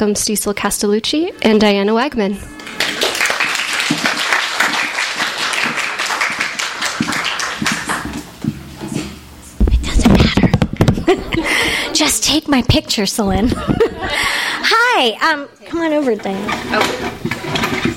welcome Cecil Castellucci and Diana Wagman. It doesn't matter. Just take my picture, Celine. Hi, um, come on over, Diana.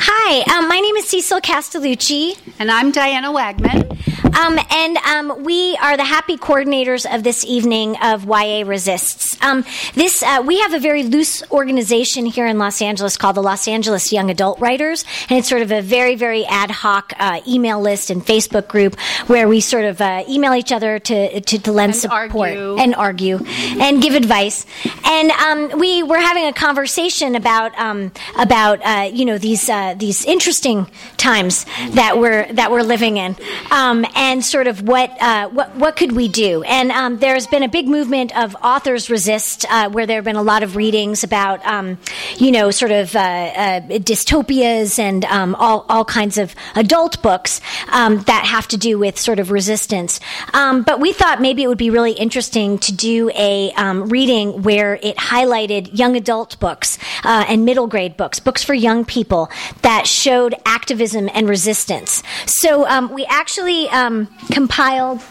Hi, um, my name is Cecil Castellucci. And I'm Diana Wagman. Um, and um, we are the happy coordinators of this evening of YA Resists. Um, this uh, we have a very loose organization here in Los Angeles called the Los Angeles Young Adult Writers, and it's sort of a very very ad hoc uh, email list and Facebook group where we sort of uh, email each other to to, to lend And support argue. and argue and give advice. And um, we were having a conversation about um, about uh, you know these uh, these interesting times that we're that we're living in, um, and sort of what uh, what what could we do? And um, there's been a big movement of authors resist, uh, where there have been a lot of readings about um, you know sort of uh, uh, dystopias and um, all all kinds of adult books um, that have to do with sort of resistance. Um, but we thought maybe it would be really interesting to do a um, reading where it highlighted young adult books uh, and middle grade books, books for young people that showed activism and resistance. So we actually um, compiled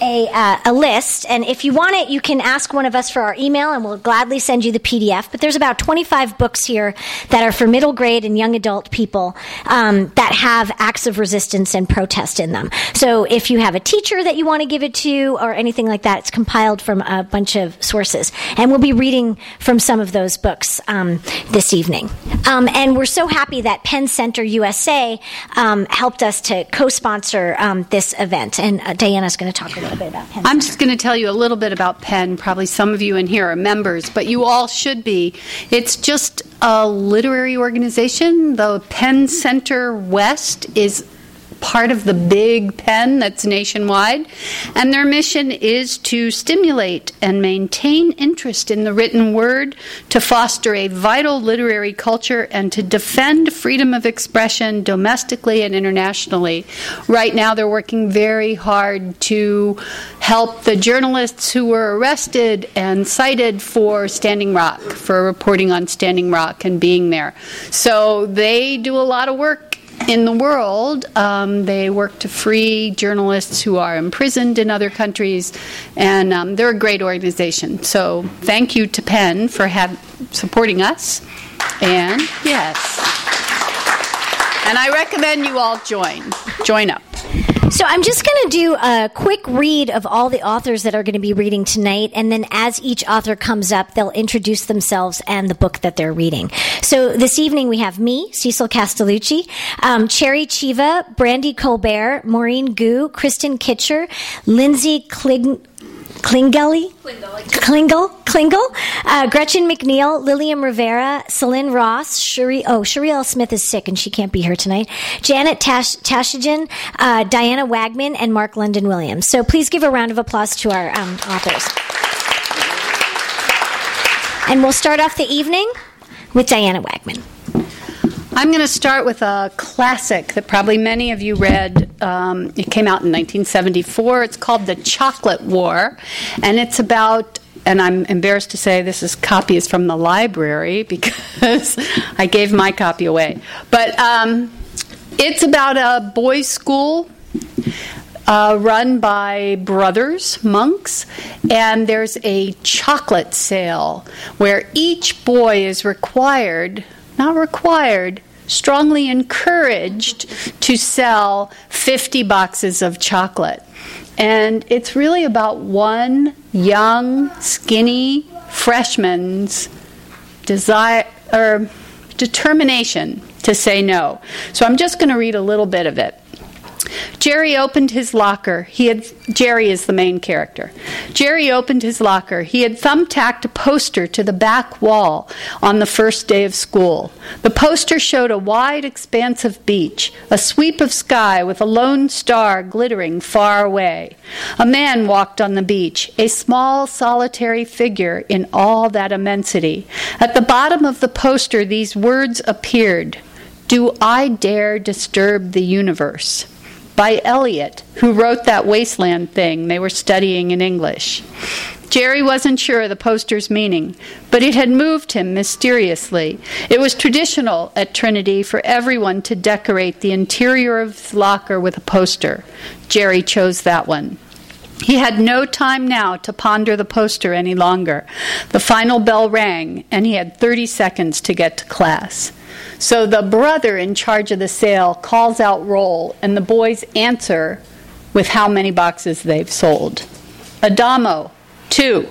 a, uh, a list, and if you want it, you can ask one of us for our email, and we'll gladly send you the PDF. But there's about 25 books here that are for middle grade and young adult people um, that have acts of resistance and protest in them. So if you have a teacher that you want to give it to or anything like that, it's compiled from a bunch of sources. And we'll be reading from some of those books um, this evening. Um, and we're so happy that PEN Center USA um, helped us to co sponsor um, this event. And uh, Diana's going to talk a little bit about PEN I'm Center. just going to tell you a little bit about PEN. Probably some of you in here are members, but you all should be. It's just a literary organization. The PEN Center West is part of the big PEN that's nationwide, and their mission is to stimulate and maintain interest in the written word, to foster a vital literary culture, and to defend freedom of expression domestically and internationally. Right now, they're working very hard to help the journalists who were arrested and cited for Standing Rock, for reporting on Standing Rock and being there. So they do a lot of work in the world. Um, they work to free journalists who are imprisoned in other countries, and um, they're a great organization. So thank you to PEN for have, supporting us. And yes. And I recommend you all join. Join up. So I'm just going to do a quick read of all the authors that are going to be reading tonight, and then as each author comes up, they'll introduce themselves and the book that they're reading. So this evening we have me, Cecil Castellucci, um, Cherry Cheva, Brandy Colbert, Maureen Goo, Kristen Kittscher, Lindsey Kling. Klingelly? Klingle? Klingle? Uh, Gretchen McNeil, Lilliam Rivera, Celine Ross, Sherri, oh, Sherri L. Smith is sick and she can't be here tonight. Janet Tash, Tashjian, uh, Diana Wagman, and Mark London Williams. So please give a round of applause to our um, authors. And we'll start off the evening with Diana Wagman. I'm going to start with a classic that probably many of you read. Um, it came out in 1974. It's called The Chocolate War, and it's about. And I'm embarrassed to say this is copy from the library because I gave my copy away. But um, it's about a boys' school uh, run by brothers, monks, and there's a chocolate sale where each boy is required, not required, strongly encouraged to sell 50 boxes of chocolate. And it's really about one young, skinny freshman's desire or determination to say no. So I'm just going to read a little bit of it. Jerry opened his locker. He had Jerry is the main character. Jerry opened his locker. He had thumbtacked a poster to the back wall on the first day of school. The poster showed a wide expanse of beach, a sweep of sky with a lone star glittering far away. A man walked on the beach, a small solitary figure in all that immensity. At the bottom of the poster these words appeared. Do I dare disturb the universe? By Eliot, who wrote that wasteland thing they were studying in English. Jerry wasn't sure of the poster's meaning, but it had moved him mysteriously. It was traditional at Trinity for everyone to decorate the interior of his locker with a poster. Jerry chose that one. He had no time now to ponder the poster any longer. The final bell rang, and he had 30 seconds to get to class. So the brother in charge of the sale calls out roll, and the boys answer with how many boxes they've sold. Adamo, two.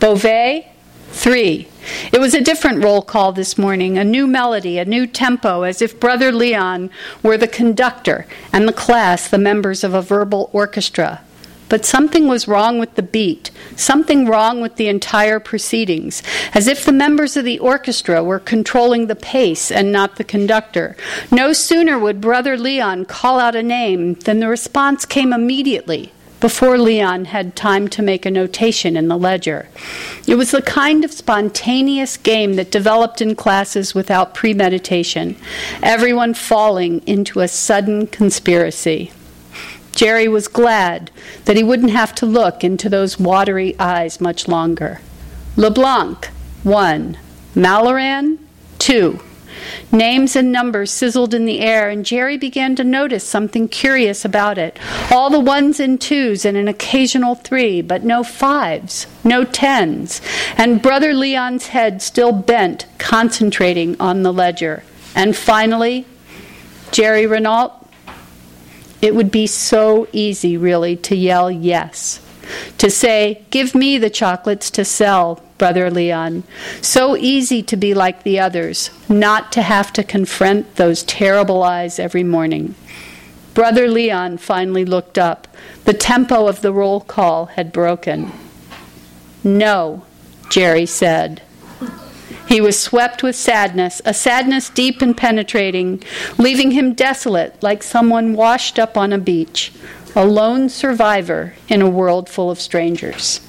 Beauvais, three. It was a different roll call this morning, a new melody, a new tempo, as if Brother Leon were the conductor and the class the members of a verbal orchestra. But something was wrong with the beat, something wrong with the entire proceedings, as if the members of the orchestra were controlling the pace and not the conductor. No sooner would Brother Leon call out a name than the response came immediately before Leon had time to make a notation in the ledger. It was the kind of spontaneous game that developed in classes without premeditation, everyone falling into a sudden conspiracy. Jerry was glad that he wouldn't have to look into those watery eyes much longer. LeBlanc, one. Malloran, two. Names and numbers sizzled in the air, and Jerry began to notice something curious about it. All the ones and twos and an occasional three, but no fives, no tens, and Brother Leon's head still bent, concentrating on the ledger. And finally, Jerry Renault, it would be so easy, really, to yell yes. To say, Give me the chocolates to sell, Brother Leon. So easy to be like the others, not to have to confront those terrible eyes every morning. Brother Leon finally looked up. The tempo of the roll call had broken. No, Jerry said. He was swept with sadness, a sadness deep and penetrating, leaving him desolate like someone washed up on a beach, a lone survivor in a world full of strangers.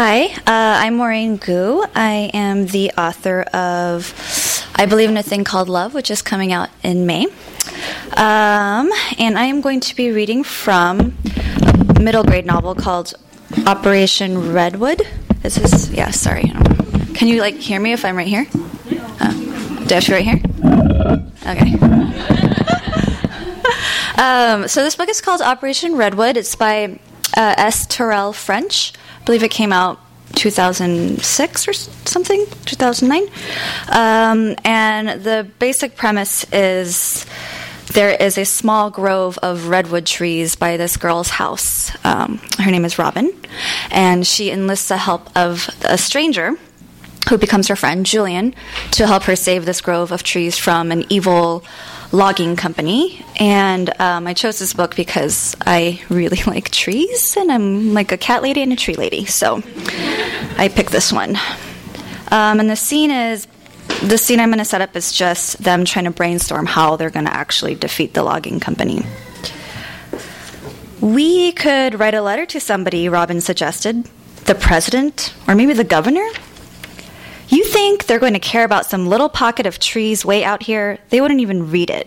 Hi, uh, I'm Maureen Goo. I am the author of I Believe in a Thing Called Love, which is coming out in May. Um, and I am going to be reading from a middle grade novel called Operation Redwood. This is, yeah, sorry. Can you like hear me if I'm right here? Uh, do I have to be right here? Okay. um, so this book is called Operation Redwood. It's by uh, S. Terrell French believe it came out 2006 or something, 2009. Um, and the basic premise is there is a small grove of redwood trees by this girl's house. Um, her name is Robin, and she enlists the help of a stranger who becomes her friend, Julian, to help her save this grove of trees from an evil logging company. And um, I chose this book because I really like trees, and I'm like a cat lady and a tree lady. So I picked this one. Um, and the scene is the scene I'm going to set up is just them trying to brainstorm how they're going to actually defeat the logging company. We could write a letter to somebody, Robin suggested. The president? Or maybe the governor? You think they're going to care about some little pocket of trees way out here? They wouldn't even read it.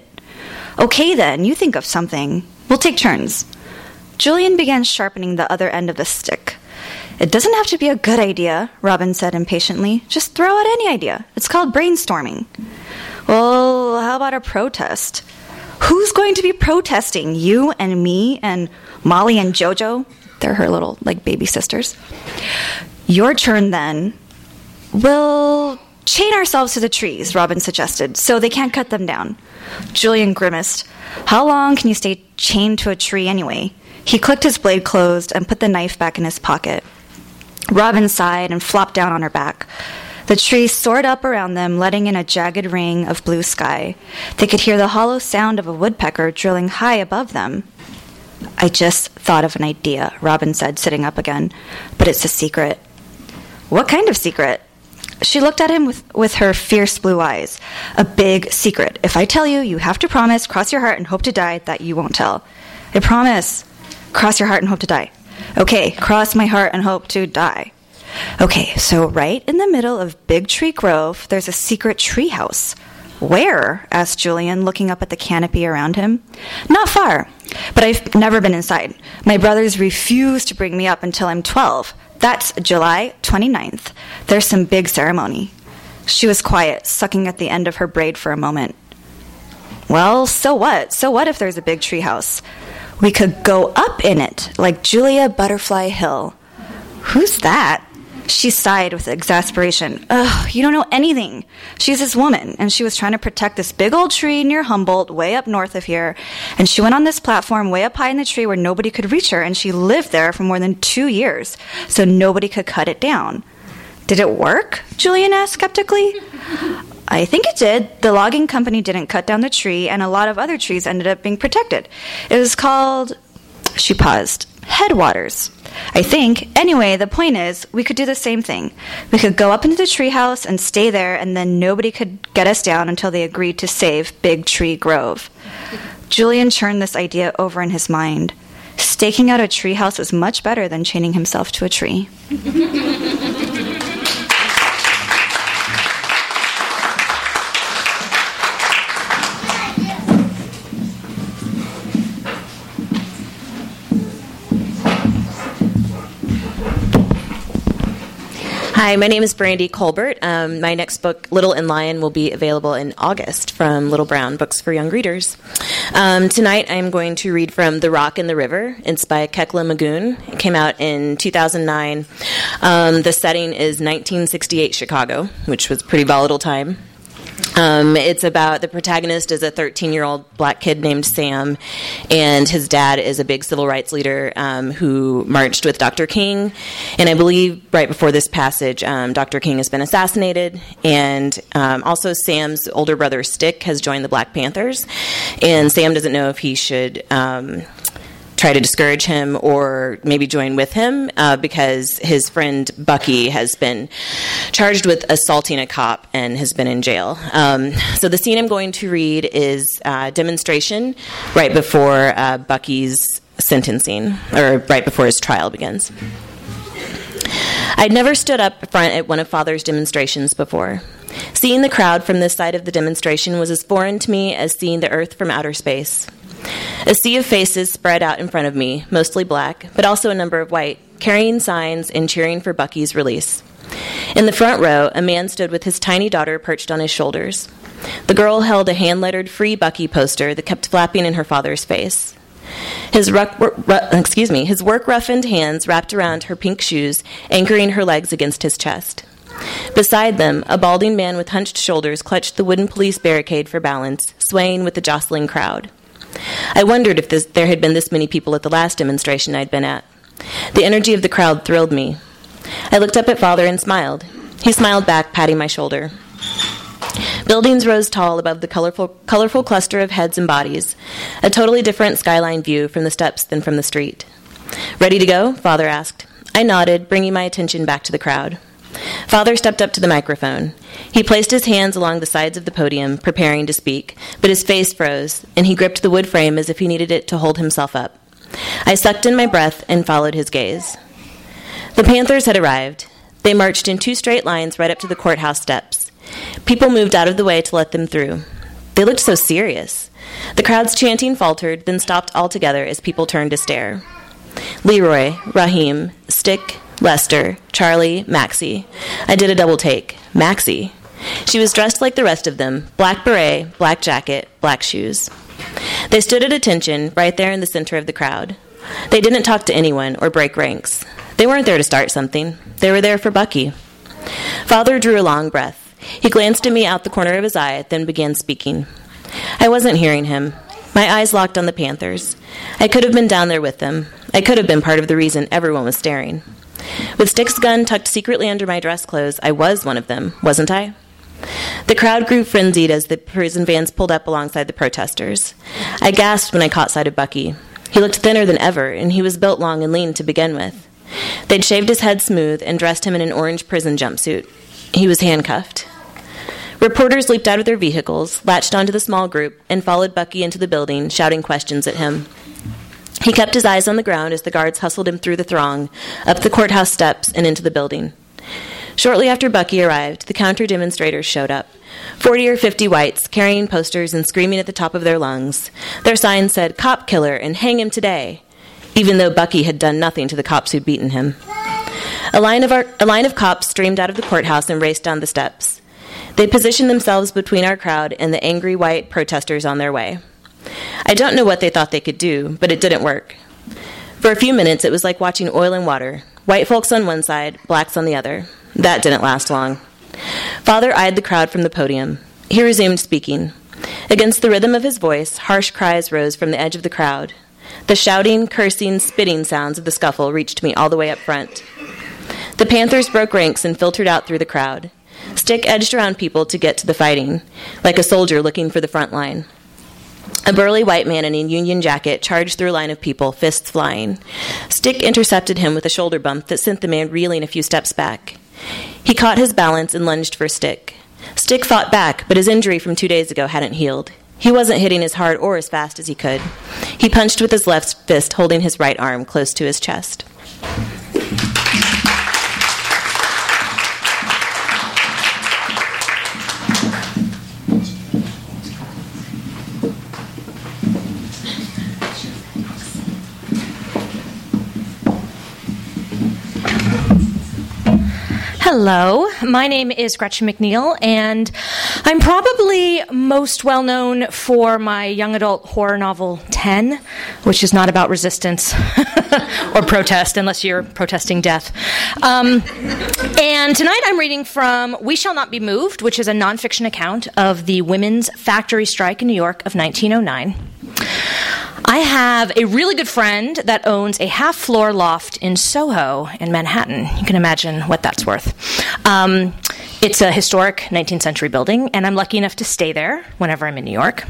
Okay, then, you think of something. We'll take turns. Julian began sharpening the other end of the stick. It doesn't have to be a good idea, Robin said impatiently. Just throw out any idea. It's called brainstorming. Well, how about a protest? Who's going to be protesting? You and me and Molly and Jojo? They're her little, like, baby sisters. Your turn then. We'll chain ourselves to the trees, Robin suggested, so they can't cut them down. Julian grimaced. How long can you stay chained to a tree anyway? He clicked his blade closed and put the knife back in his pocket. Robin sighed and flopped down on her back. The trees soared up around them, letting in a jagged ring of blue sky. They could hear the hollow sound of a woodpecker drilling high above them. I just thought of an idea, Robin said, sitting up again. But it's a secret. What kind of secret? She looked at him with, with her fierce blue eyes. A big secret. If I tell you, you have to promise, cross your heart, and hope to die that you won't tell. I promise. Cross your heart and hope to die. Okay, cross my heart and hope to die. Okay, so right in the middle of Big Tree Grove, there's a secret tree house. Where? asked Julian, looking up at the canopy around him. Not far, but I've never been inside. My brothers refuse to bring me up until I'm 12. That's July 29th. There's some big ceremony. She was quiet, sucking at the end of her braid for a moment. Well, so what? So what if there's a big treehouse? We could go up in it, like Julia Butterfly Hill. Who's that? She sighed with exasperation. Ugh, you don't know anything. She's this woman, and she was trying to protect this big old tree near Humboldt, way up north of here. And she went on this platform way up high in the tree where nobody could reach her, and she lived there for more than two years, so nobody could cut it down. Did it work? Julian asked skeptically. I think it did. The logging company didn't cut down the tree, and a lot of other trees ended up being protected. It was called. She paused. Headwaters. I think. Anyway, the point is, we could do the same thing. We could go up into the treehouse and stay there, and then nobody could get us down until they agreed to save Big Tree Grove. Julian churned this idea over in his mind. Staking out a treehouse was much better than chaining himself to a tree. Hi, my name is Brandy Colbert. Um, my next book, Little and Lion, will be available in August from Little Brown Books for Young Readers. Um, tonight, I'm going to read from The Rock and the River. It's by Kekla Magoon. It came out in 2009. Um, the setting is 1968 Chicago, which was a pretty volatile time. Um, it's about the protagonist is a 13 year old black kid named Sam, and his dad is a big civil rights leader um, who marched with Dr. King. And I believe right before this passage, um, Dr. King has been assassinated, and um, also Sam's older brother Stick has joined the Black Panthers, and Sam doesn't know if he should um, try to discourage him or maybe join with him uh, because his friend Bucky has been charged with assaulting a cop and has been in jail. Um, so the scene I'm going to read is uh, demonstration right before uh, Bucky's sentencing or right before his trial begins. I'd never stood up front at one of Father's demonstrations before. Seeing the crowd from this side of the demonstration was as foreign to me as seeing the earth from outer space. A sea of faces spread out in front of me, mostly black, but also a number of white, carrying signs and cheering for Bucky's release. In the front row, a man stood with his tiny daughter perched on his shoulders. The girl held a hand lettered Free Bucky poster that kept flapping in her father's face. His, ruck, excuse me, his work roughened hands wrapped around her pink shoes, anchoring her legs against his chest. Beside them, a balding man with hunched shoulders clutched the wooden police barricade for balance, swaying with the jostling crowd. I wondered if this, there had been this many people at the last demonstration I'd been at. The energy of the crowd thrilled me. I looked up at father and smiled. He smiled back, patting my shoulder. Buildings rose tall above the colorful, colorful cluster of heads and bodies, a totally different skyline view from the steps than from the street. Ready to go? Father asked. I nodded, bringing my attention back to the crowd. Father stepped up to the microphone. He placed his hands along the sides of the podium, preparing to speak, but his face froze, and he gripped the wood frame as if he needed it to hold himself up. I sucked in my breath and followed his gaze. The Panthers had arrived. They marched in two straight lines right up to the courthouse steps. People moved out of the way to let them through. They looked so serious. The crowd's chanting faltered, then stopped altogether as people turned to stare. Leroy, Raheem, Stick, Lester, Charlie, Maxie. I did a double take. Maxie. She was dressed like the rest of them black beret, black jacket, black shoes. They stood at attention right there in the center of the crowd. They didn't talk to anyone or break ranks. They weren't there to start something, they were there for Bucky. Father drew a long breath. He glanced at me out the corner of his eye, then began speaking. I wasn't hearing him. My eyes locked on the Panthers. I could have been down there with them. I could have been part of the reason everyone was staring. With Stick's gun tucked secretly under my dress clothes, I was one of them, wasn't I? The crowd grew frenzied as the prison vans pulled up alongside the protesters. I gasped when I caught sight of Bucky. He looked thinner than ever, and he was built long and lean to begin with. They'd shaved his head smooth and dressed him in an orange prison jumpsuit. He was handcuffed. Reporters leaped out of their vehicles, latched onto the small group, and followed Bucky into the building, shouting questions at him. He kept his eyes on the ground as the guards hustled him through the throng, up the courthouse steps, and into the building. Shortly after Bucky arrived, the counter demonstrators showed up. Forty or fifty whites, carrying posters and screaming at the top of their lungs. Their signs said, Cop killer and hang him today, even though Bucky had done nothing to the cops who'd beaten him. A line of, our, a line of cops streamed out of the courthouse and raced down the steps. They positioned themselves between our crowd and the angry white protesters on their way. I don't know what they thought they could do, but it didn't work. For a few minutes, it was like watching oil and water white folks on one side, blacks on the other. That didn't last long. Father eyed the crowd from the podium. He resumed speaking. Against the rhythm of his voice, harsh cries rose from the edge of the crowd. The shouting, cursing, spitting sounds of the scuffle reached me all the way up front. The Panthers broke ranks and filtered out through the crowd. Stick edged around people to get to the fighting, like a soldier looking for the front line. A burly white man in a Union jacket charged through a line of people, fists flying. Stick intercepted him with a shoulder bump that sent the man reeling a few steps back. He caught his balance and lunged for Stick. Stick fought back, but his injury from two days ago hadn't healed. He wasn't hitting as hard or as fast as he could. He punched with his left fist, holding his right arm close to his chest. Hello, my name is Gretchen McNeil, and I'm probably most well known for my young adult horror novel 10, which is not about resistance or protest, unless you're protesting death. Um, and tonight I'm reading from We Shall Not Be Moved, which is a nonfiction account of the women's factory strike in New York of 1909. I have a really good friend that owns a half floor loft in Soho in Manhattan. You can imagine what that's worth. Um, it's a historic 19th century building, and I'm lucky enough to stay there whenever I'm in New York.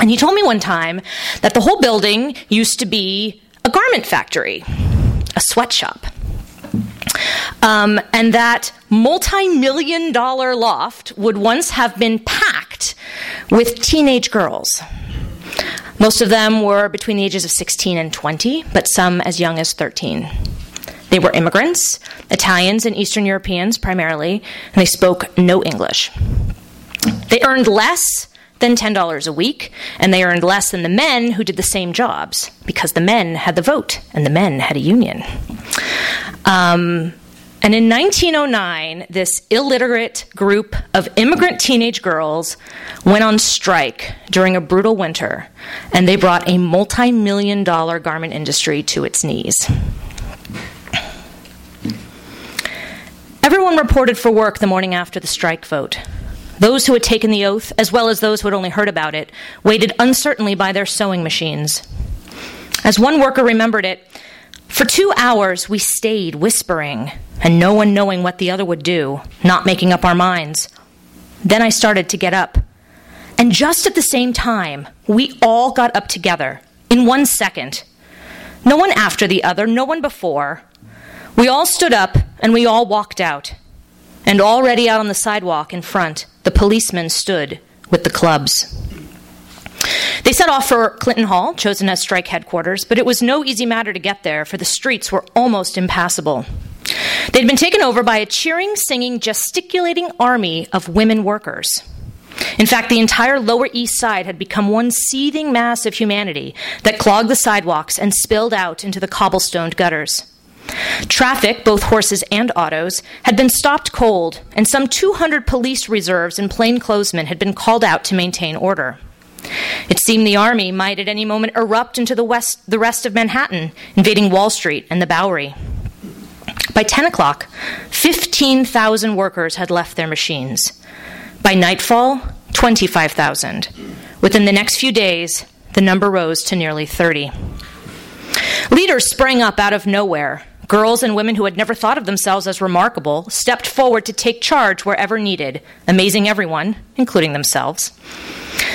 And he told me one time that the whole building used to be a garment factory, a sweatshop. Um, and that multi million dollar loft would once have been packed with teenage girls. Most of them were between the ages of 16 and 20, but some as young as 13. They were immigrants, Italians and Eastern Europeans primarily, and they spoke no English. They earned less than $10 a week, and they earned less than the men who did the same jobs because the men had the vote and the men had a union. Um, and in 1909, this illiterate group of immigrant teenage girls went on strike during a brutal winter, and they brought a multi million dollar garment industry to its knees. Everyone reported for work the morning after the strike vote. Those who had taken the oath, as well as those who had only heard about it, waited uncertainly by their sewing machines. As one worker remembered it, for two hours we stayed whispering, and no one knowing what the other would do, not making up our minds. Then I started to get up. And just at the same time, we all got up together in one second. No one after the other, no one before. We all stood up and we all walked out. And already out on the sidewalk in front, the policemen stood with the clubs. They set off for Clinton Hall, chosen as strike headquarters, but it was no easy matter to get there, for the streets were almost impassable. They'd been taken over by a cheering, singing, gesticulating army of women workers. In fact, the entire Lower East Side had become one seething mass of humanity that clogged the sidewalks and spilled out into the cobblestoned gutters. Traffic, both horses and autos, had been stopped cold, and some 200 police reserves and plainclothesmen had been called out to maintain order. It seemed the army might at any moment erupt into the, west, the rest of Manhattan, invading Wall Street and the Bowery. By 10 o'clock, 15,000 workers had left their machines. By nightfall, 25,000. Within the next few days, the number rose to nearly 30. Leaders sprang up out of nowhere. Girls and women who had never thought of themselves as remarkable stepped forward to take charge wherever needed, amazing everyone, including themselves.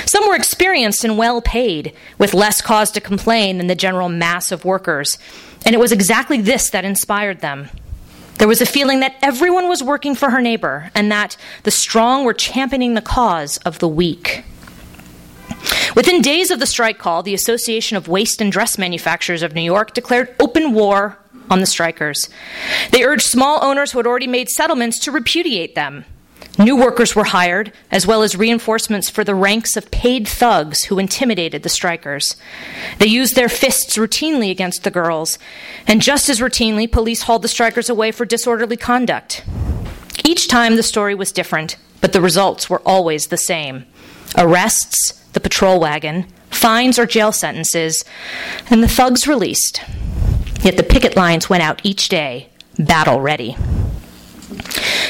Some were experienced and well paid, with less cause to complain than the general mass of workers, and it was exactly this that inspired them. There was a feeling that everyone was working for her neighbor, and that the strong were championing the cause of the weak. Within days of the strike call, the Association of Waist and Dress Manufacturers of New York declared open war on the strikers. They urged small owners who had already made settlements to repudiate them. New workers were hired, as well as reinforcements for the ranks of paid thugs who intimidated the strikers. They used their fists routinely against the girls, and just as routinely, police hauled the strikers away for disorderly conduct. Each time the story was different, but the results were always the same arrests, the patrol wagon, fines or jail sentences, and the thugs released. Yet the picket lines went out each day, battle ready.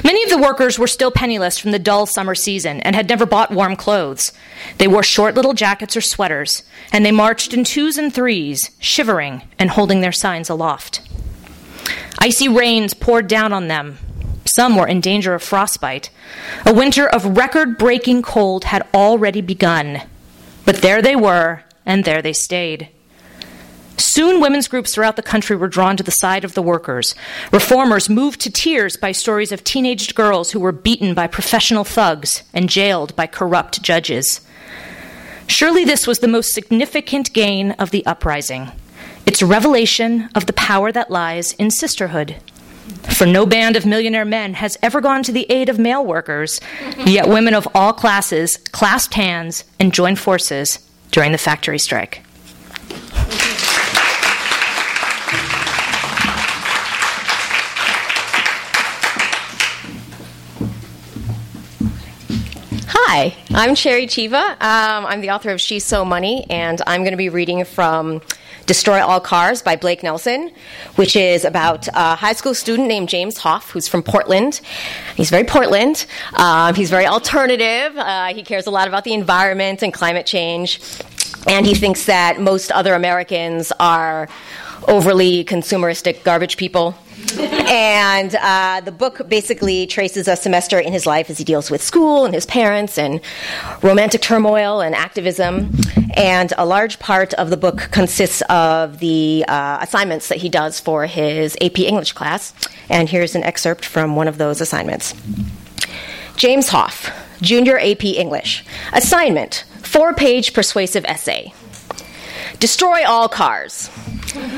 Many of the workers were still penniless from the dull summer season and had never bought warm clothes. They wore short little jackets or sweaters, and they marched in twos and threes, shivering and holding their signs aloft. Icy rains poured down on them. Some were in danger of frostbite. A winter of record breaking cold had already begun. But there they were, and there they stayed. Soon, women's groups throughout the country were drawn to the side of the workers. Reformers moved to tears by stories of teenaged girls who were beaten by professional thugs and jailed by corrupt judges. Surely this was the most significant gain of the uprising its revelation of the power that lies in sisterhood. For no band of millionaire men has ever gone to the aid of male workers, yet women of all classes clasped hands and joined forces during the factory strike. Hi, I'm Cherry Cheva. Um, I'm the author of She's So Money, and I'm going to be reading from Destroy All Cars by Blake Nelson, which is about a high school student named James Hoff, who's from Portland. He's very Portland. Um, he's very alternative. Uh, he cares a lot about the environment and climate change. And he thinks that most other Americans are overly consumeristic garbage people and uh, the book basically traces a semester in his life as he deals with school and his parents and romantic turmoil and activism. And a large part of the book consists of the uh, assignments that he does for his AP English class. And here's an excerpt from one of those assignments James Hoff, Junior AP English. Assignment four page persuasive essay. Destroy all cars.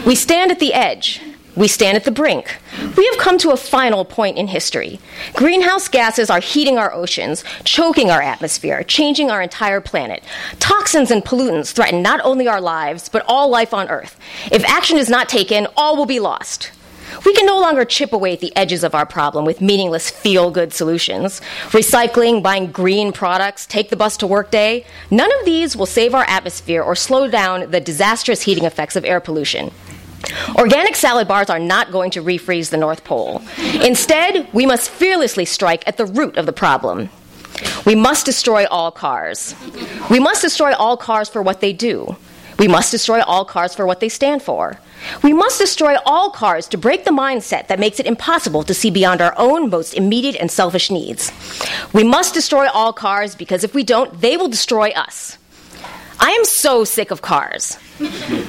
We stand at the edge we stand at the brink. We have come to a final point in history. Greenhouse gases are heating our oceans, choking our atmosphere, changing our entire planet. Toxins and pollutants threaten not only our lives, but all life on Earth. If action is not taken, all will be lost. We can no longer chip away at the edges of our problem with meaningless feel good solutions. Recycling, buying green products, take the bus to work day, none of these will save our atmosphere or slow down the disastrous heating effects of air pollution. Organic salad bars are not going to refreeze the North Pole. Instead, we must fearlessly strike at the root of the problem. We must destroy all cars. We must destroy all cars for what they do. We must destroy all cars for what they stand for. We must destroy all cars to break the mindset that makes it impossible to see beyond our own most immediate and selfish needs. We must destroy all cars because if we don't, they will destroy us. I am so sick of cars.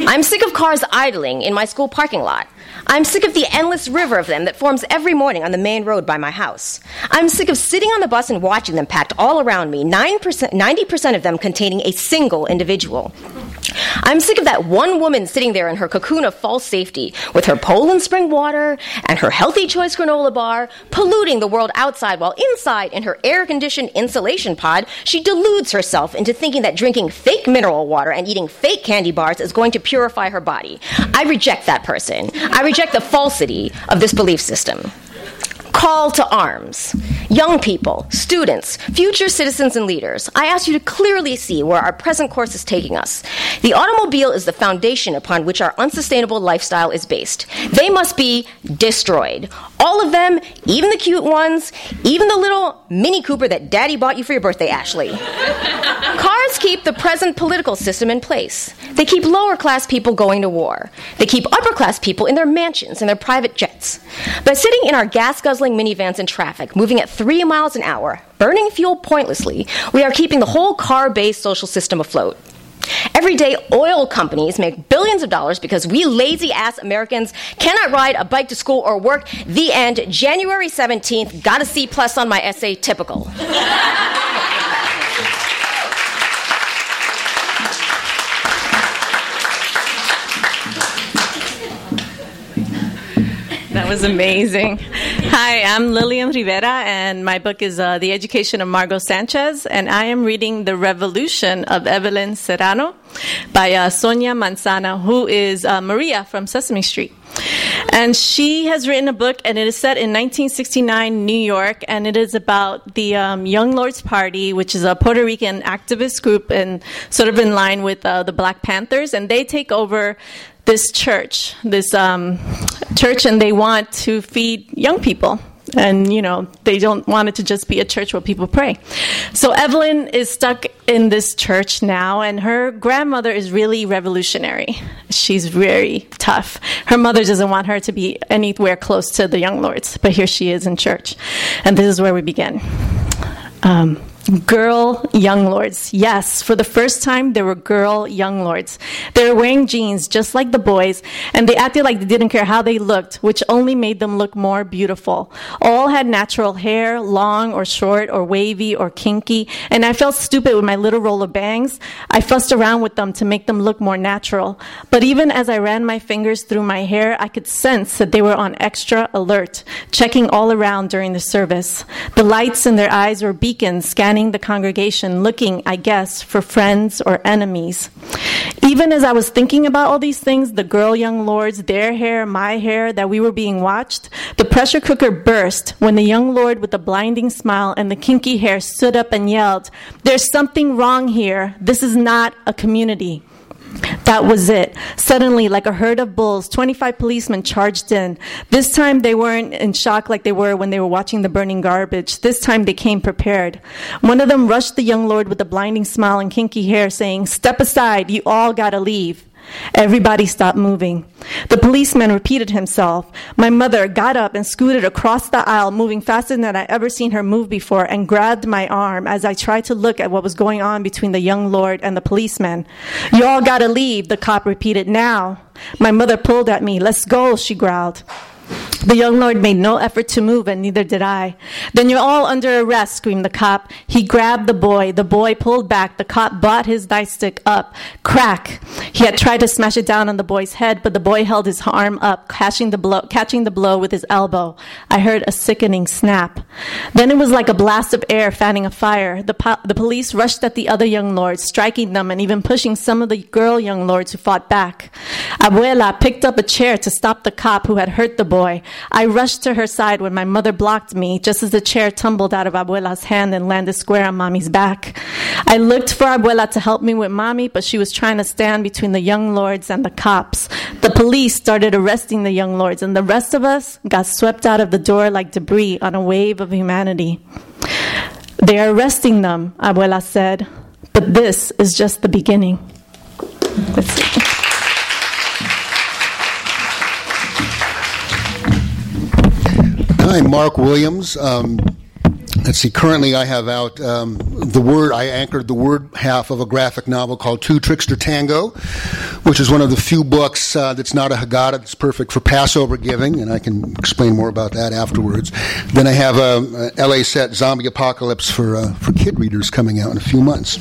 I'm sick of cars idling in my school parking lot. I'm sick of the endless river of them that forms every morning on the main road by my house. I'm sick of sitting on the bus and watching them packed all around me, 9%, 90% of them containing a single individual. I'm sick of that one woman sitting there in her cocoon of false safety with her Poland spring water and her healthy choice granola bar, polluting the world outside while inside in her air conditioned insulation pod, she deludes herself into thinking that drinking fake mineral water and eating fake candy bars is going to purify her body. I reject that person. I reject the falsity of this belief system call to arms. Young people, students, future citizens and leaders, I ask you to clearly see where our present course is taking us. The automobile is the foundation upon which our unsustainable lifestyle is based. They must be destroyed. All of them, even the cute ones, even the little Mini Cooper that daddy bought you for your birthday, Ashley. Cars keep the present political system in place. They keep lower class people going to war. They keep upper class people in their mansions and their private jets. By sitting in our gas guzzling minivans in traffic, moving at three miles an hour, burning fuel pointlessly, we are keeping the whole car based social system afloat. Every day, oil companies make billions of dollars because we lazy ass Americans cannot ride a bike to school or work. The end. January 17th, got a C plus on my essay, typical. That was amazing. Hi, I'm Lilliam Rivera, and my book is uh, The Education of Margot Sanchez, and I am reading The Revolution of Evelyn Serrano by uh, Sonia Manzano, who is uh, Maria from Sesame Street. And she has written a book, and it is set in 1969 New York, and it is about the um, Young Lords Party, which is a Puerto Rican activist group, and sort of in line with uh, the Black Panthers, and they take over this church, this um, church, and they want to feed young people. And, you know, they don't want it to just be a church where people pray. So Evelyn is stuck in this church now, and her grandmother is really revolutionary. She's very tough. Her mother doesn't want her to be anywhere close to the young lords, but here she is in church. And this is where we begin. Um, girl young lords. Yes, for the first time, there were girl young lords. They were wearing jeans just like the boys, and they acted like they didn't care how they looked, which only made them look more beautiful. All had natural hair, long or short or wavy or kinky, and I felt stupid with my little roll of bangs. I fussed around with them to make them look more natural. But even as I ran my fingers through my hair, I could sense that they were on extra alert, checking all around during the service. The lights in their eyes were beacons scanning the congregation, looking, I guess, for friends or enemies. Even as I was thinking about all these things the girl young lords, their hair, my hair, that we were being watched the pressure cooker burst when the young lord with the blinding smile and the kinky hair stood up and yelled, There's something wrong here. This is not a community. That was it. Suddenly, like a herd of bulls, 25 policemen charged in. This time, they weren't in shock like they were when they were watching the burning garbage. This time, they came prepared. One of them rushed the young lord with the blinding smile and kinky hair, saying, Step aside, you all gotta leave. Everybody stopped moving. The policeman repeated himself. My mother got up and scooted across the aisle, moving faster than I'd ever seen her move before, and grabbed my arm as I tried to look at what was going on between the young lord and the policeman. You all gotta leave, the cop repeated. Now. My mother pulled at me. Let's go, she growled. The young lord made no effort to move, and neither did I. Then you're all under arrest, screamed the cop. He grabbed the boy. The boy pulled back. The cop brought his nightstick up. Crack! He had tried to smash it down on the boy's head, but the boy held his arm up, catching the blow, catching the blow with his elbow. I heard a sickening snap. Then it was like a blast of air fanning a fire. The, po- the police rushed at the other young lords, striking them and even pushing some of the girl young lords who fought back. Abuela picked up a chair to stop the cop who had hurt the boy. I rushed to her side when my mother blocked me, just as the chair tumbled out of Abuela's hand and landed square on Mommy's back. I looked for Abuela to help me with Mommy, but she was trying to stand between the young lords and the cops. The police started arresting the young lords, and the rest of us got swept out of the door like debris on a wave of humanity. They are arresting them, Abuela said, but this is just the beginning. Let's see. Hi, Mark Williams. Um, let's see. Currently, I have out um, the word. I anchored the word half of a graphic novel called Two Trickster Tango, which is one of the few books uh, that's not a Haggadah that's perfect for Passover giving, and I can explain more about that afterwards. Then I have a, a LA set Zombie Apocalypse for uh, for kid readers coming out in a few months.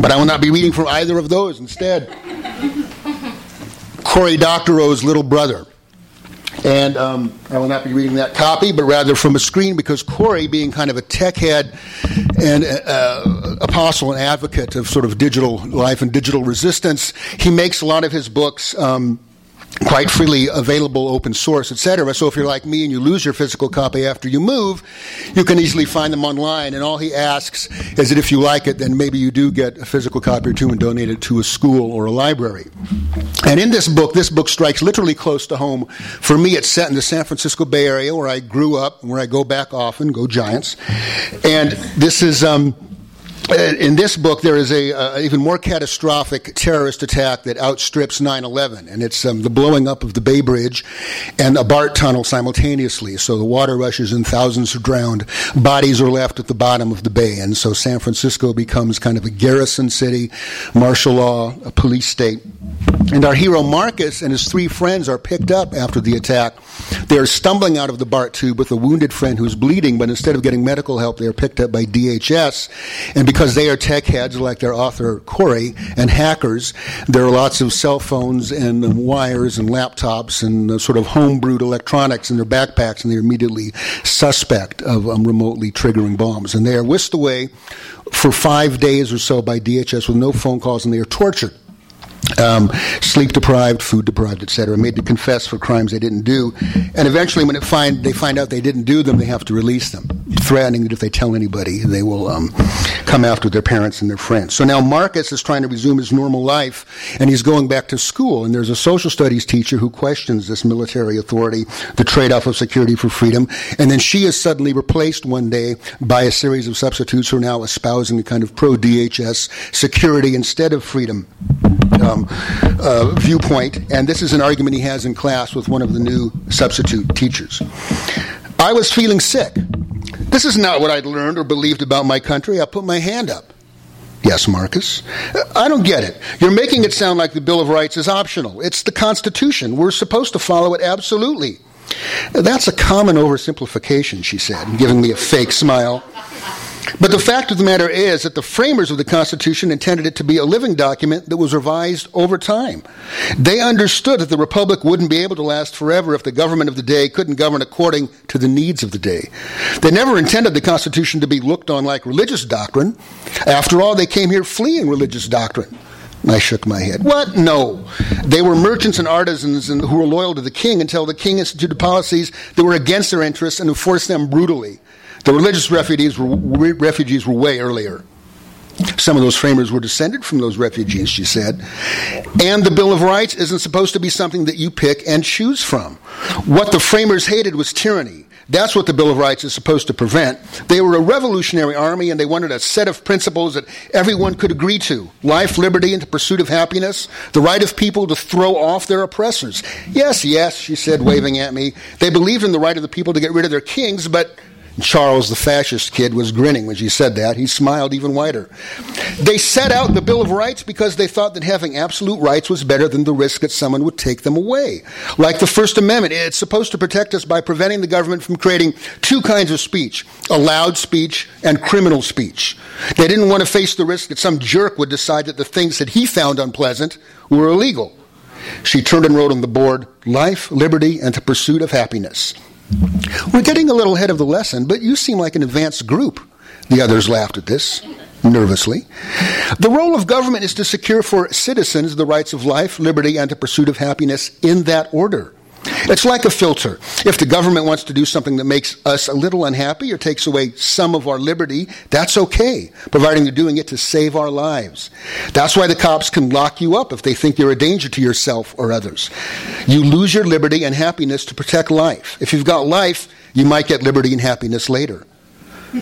But I will not be reading from either of those. Instead, Cory Doctorow's little brother. And um, I will not be reading that copy, but rather from a screen because Cory, being kind of a tech head and uh, apostle and advocate of sort of digital life and digital resistance, he makes a lot of his books. Um, quite freely available open source etc so if you're like me and you lose your physical copy after you move you can easily find them online. And all he asks is that if you like it then maybe you do get a physical copy or two and donate it to a school or a library. And in this book this book strikes literally close to home for me. It's set in the san francisco bay area where i grew up and where i go back often go giants. And this is um, in this book, there is a uh, even more catastrophic terrorist attack that outstrips 9/11, and it's um, the blowing up of the Bay Bridge and a BART tunnel simultaneously. So the water rushes and thousands are drowned. Bodies are left at the bottom of the bay, and so San Francisco becomes kind of a garrison city, martial law, a police state. And our hero Marcus and his three friends are picked up after the attack. They are stumbling out of the BART tube with a wounded friend who's bleeding, but instead of getting medical help, they are picked up by DHS and because they are tech heads like their author Cory and hackers. There are lots of cell phones and wires and laptops and uh, sort of homebrewed electronics in their backpacks, and they're immediately suspect of um, remotely triggering bombs. And they are whisked away for five days or so by DHS with no phone calls, and they are tortured um, sleep deprived, food deprived, etc., made to confess for crimes they didn't do, and eventually, when find, they find out they didn't do them, they have to release them, threatening that if they tell anybody, they will um, come after their parents and their friends. So now Marcus is trying to resume his normal life, and he's going back to school. And there's a social studies teacher who questions this military authority, the trade-off of security for freedom, and then she is suddenly replaced one day by a series of substitutes who are now espousing a kind of pro-DHS security instead of freedom um, uh, viewpoint, and this is an argument he has in class with one of the new substitute teachers. I was feeling sick. This is not what I'd learned or believed about my country. I put my hand up. Yes, Marcus. I don't get it. You're making it sound like the Bill of Rights is optional. It's the Constitution. We're supposed to follow it absolutely. That's a common oversimplification, she said, giving me a fake smile. But the fact of the matter is that the framers of the Constitution intended it to be a living document that was revised over time. They understood that the Republic wouldn't be able to last forever if the government of the day couldn't govern according to the needs of the day. They never intended the Constitution to be looked on like religious doctrine. After all, they came here fleeing religious doctrine. I shook my head. What? No. They were merchants and artisans who were loyal to the king until the king instituted policies that were against their interests and enforced them brutally. The religious refugees were, refugees were way earlier. Some of those framers were descended from those refugees, she said. And the Bill of Rights isn't supposed to be something that you pick and choose from. What the framers hated was tyranny. That's what the Bill of Rights is supposed to prevent. They were a revolutionary army and they wanted a set of principles that everyone could agree to life, liberty, and the pursuit of happiness, the right of people to throw off their oppressors. Yes, yes, she said, waving at me. They believed in the right of the people to get rid of their kings, but Charles, the fascist kid, was grinning when she said that. He smiled even wider. They set out the Bill of Rights because they thought that having absolute rights was better than the risk that someone would take them away. Like the First Amendment, it's supposed to protect us by preventing the government from creating two kinds of speech allowed speech and criminal speech. They didn't want to face the risk that some jerk would decide that the things that he found unpleasant were illegal. She turned and wrote on the board life, liberty, and the pursuit of happiness. We're getting a little ahead of the lesson, but you seem like an advanced group. The others laughed at this nervously. The role of government is to secure for citizens the rights of life, liberty, and the pursuit of happiness in that order. It's like a filter. If the government wants to do something that makes us a little unhappy or takes away some of our liberty, that's okay, providing they're doing it to save our lives. That's why the cops can lock you up if they think you're a danger to yourself or others. You lose your liberty and happiness to protect life. If you've got life, you might get liberty and happiness later.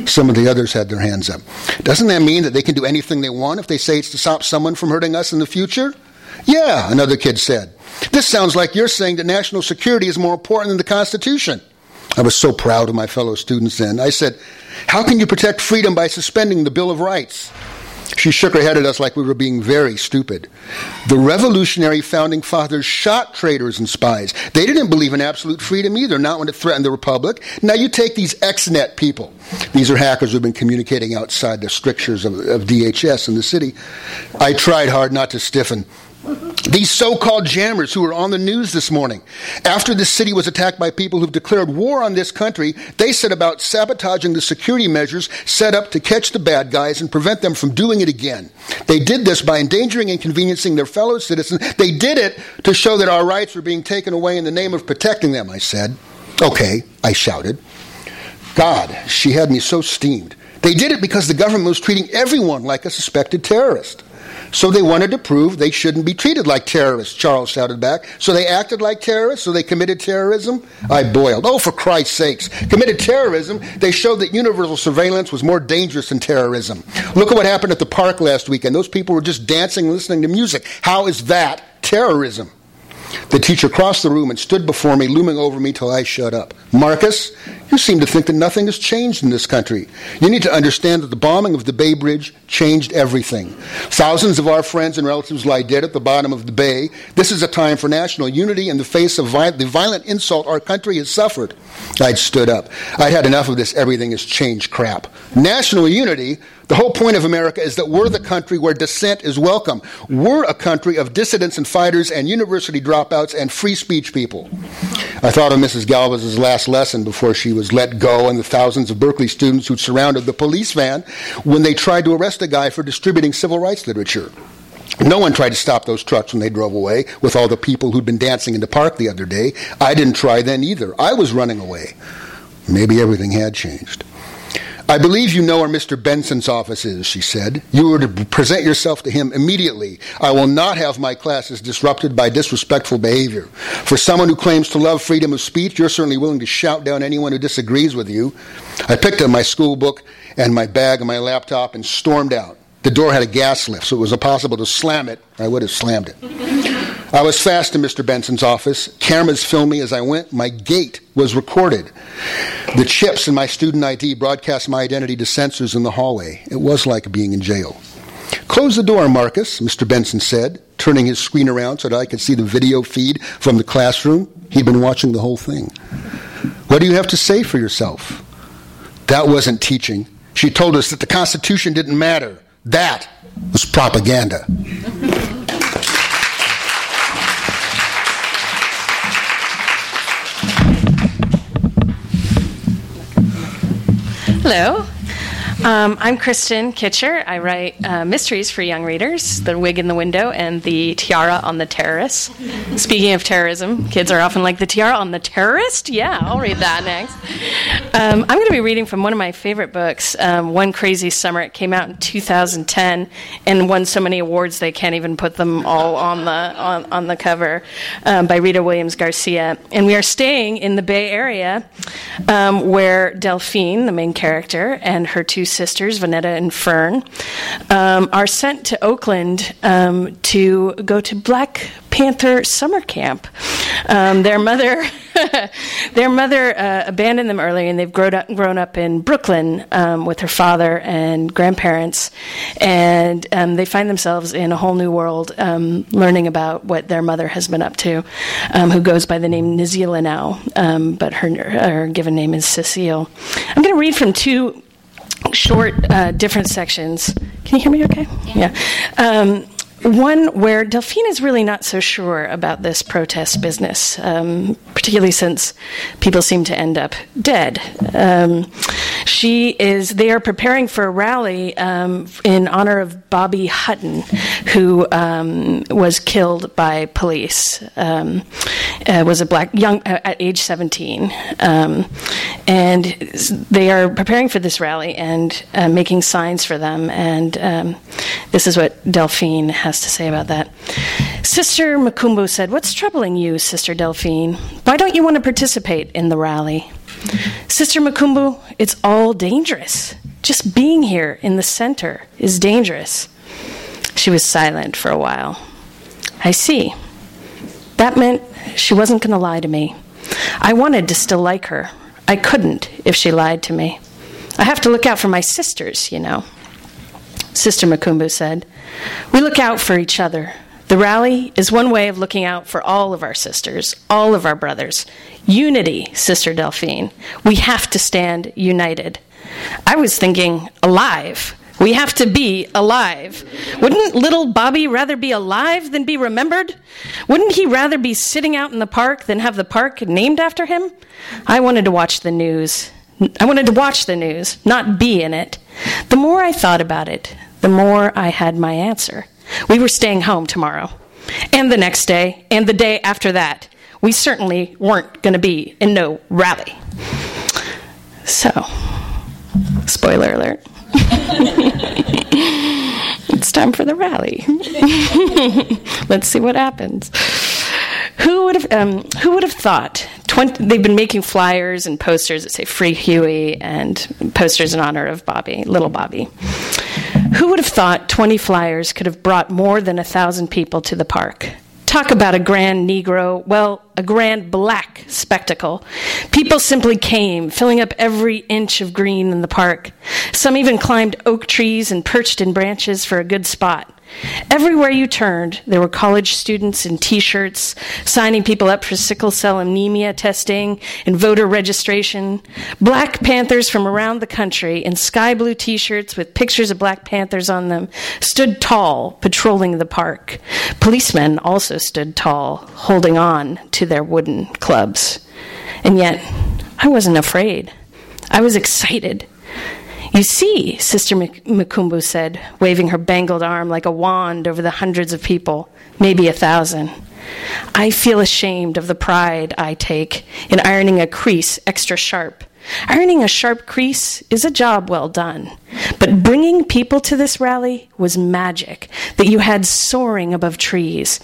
Some of the others had their hands up. Doesn't that mean that they can do anything they want if they say it's to stop someone from hurting us in the future? Yeah, another kid said. This sounds like you're saying that national security is more important than the Constitution. I was so proud of my fellow students then. I said, How can you protect freedom by suspending the Bill of Rights? She shook her head at us like we were being very stupid. The revolutionary founding fathers shot traitors and spies. They didn't believe in absolute freedom either, not when it threatened the republic. Now you take these XNet people. These are hackers who've been communicating outside the strictures of, of DHS in the city. I tried hard not to stiffen. These so called jammers who were on the news this morning, after the city was attacked by people who've declared war on this country, they set about sabotaging the security measures set up to catch the bad guys and prevent them from doing it again. They did this by endangering and inconveniencing their fellow citizens. They did it to show that our rights were being taken away in the name of protecting them, I said. Okay, I shouted. God, she had me so steamed. They did it because the government was treating everyone like a suspected terrorist. So they wanted to prove they shouldn't be treated like terrorists, Charles shouted back. So they acted like terrorists, so they committed terrorism? I boiled. Oh, for Christ's sakes. Committed terrorism? They showed that universal surveillance was more dangerous than terrorism. Look at what happened at the park last weekend. Those people were just dancing and listening to music. How is that terrorism? The teacher crossed the room and stood before me, looming over me till I shut up. Marcus, you seem to think that nothing has changed in this country. You need to understand that the bombing of the Bay Bridge changed everything. Thousands of our friends and relatives lie dead at the bottom of the bay. This is a time for national unity in the face of vi- the violent insult our country has suffered. I'd stood up. I'd had enough of this everything has changed crap. National unity? The whole point of America is that we're the country where dissent is welcome. We're a country of dissidents and fighters and university dropouts and free speech people. I thought of Mrs. Galvez's last lesson before she was let go and the thousands of Berkeley students who surrounded the police van when they tried to arrest a guy for distributing civil rights literature. No one tried to stop those trucks when they drove away with all the people who'd been dancing in the park the other day. I didn't try then either. I was running away. Maybe everything had changed. I believe you know where Mr. Benson's office is, she said. You are to present yourself to him immediately. I will not have my classes disrupted by disrespectful behavior. For someone who claims to love freedom of speech, you're certainly willing to shout down anyone who disagrees with you. I picked up my school book and my bag and my laptop and stormed out. The door had a gas lift, so it was impossible to slam it. I would have slammed it. I was fast in Mr. Benson's office. Cameras filmed me as I went. My gait was recorded. The chips in my student ID broadcast my identity to sensors in the hallway. It was like being in jail. Close the door, Marcus, Mr. Benson said, turning his screen around so that I could see the video feed from the classroom. He'd been watching the whole thing. What do you have to say for yourself? That wasn't teaching. She told us that the Constitution didn't matter. That was propaganda. Hello. Um, I'm Kristen Kittscher. I write uh, mysteries for young readers, The Wig in the Window and The Tiara on the Terrorist. Speaking of terrorism, kids are often like, The Tiara on the Terrorist? Yeah, I'll read that next. Um, I'm going to be reading from one of my favorite books, um, One Crazy Summer. It came out in 2010 and won so many awards they can't even put them all on the, on, on the cover um, by Rita Williams Garcia. And we are staying in the Bay Area um, where Delphine, the main character, and her two sisters, Vonetta and Fern, um, are sent to Oakland um, to go to Black Panther summer camp. Um, their mother, their mother uh, abandoned them early, and they've grown up, grown up in Brooklyn um, with her father and grandparents, and um, they find themselves in a whole new world, learning about what their mother has been up to, who goes by the name Nzila now, but her, her given name is Cecile. I'm going to read from two short, uh, different sections. Can you hear me okay? Yeah. Um, one where Delphine is really not so sure about this protest business, um, particularly since people seem to end up dead. Um, she is. They are preparing for a rally um, in honor of Bobby Hutton, who um, was killed by police. Um, uh, was a black young uh, at age 17, um, and they are preparing for this rally and uh, making signs for them. And this is what Delphine has to say about that. Sister Mukumbu said, What's troubling you, Sister Delphine? Why don't you want to participate in the rally? Sister Mukumbu, it's all dangerous. Just being here in the center is dangerous. She was silent for a while. I see. That meant she wasn't going to lie to me. I wanted to still like her. I couldn't if she lied to me. I have to look out for my sisters, you know. Sister Mukumbu said, We look out for each other. The rally is one way of looking out for all of our sisters, all of our brothers. Unity, Sister Delphine. We have to stand united. I was thinking alive. We have to be alive. Wouldn't little Bobby rather be alive than be remembered? Wouldn't he rather be sitting out in the park than have the park named after him? I wanted to watch the news. I wanted to watch the news, not be in it. The more I thought about it, the more I had my answer. We were staying home tomorrow, and the next day, and the day after that. We certainly weren't going to be in no rally. So, spoiler alert. it's time for the rally. Let's see what happens. Who would have um, Who would have thought? 20, they've been making flyers and posters that say "Free Huey" and posters in honor of Bobby, little Bobby. Who would have thought 20 flyers could have brought more than a thousand people to the park? Talk about a grand Negro, well, a grand black spectacle. People simply came, filling up every inch of green in the park. Some even climbed oak trees and perched in branches for a good spot. Everywhere you turned, there were college students in t shirts signing people up for sickle cell anemia testing and voter registration. Black Panthers from around the country in sky blue t shirts with pictures of Black Panthers on them stood tall, patrolling the park. Policemen also stood tall, holding on to their wooden clubs. And yet, I wasn't afraid. I was excited. You see, Sister Mukumbu said, waving her bangled arm like a wand over the hundreds of people, maybe a thousand. I feel ashamed of the pride I take in ironing a crease extra sharp. Ironing a sharp crease is a job well done. But bringing people to this rally was magic that you had soaring above trees.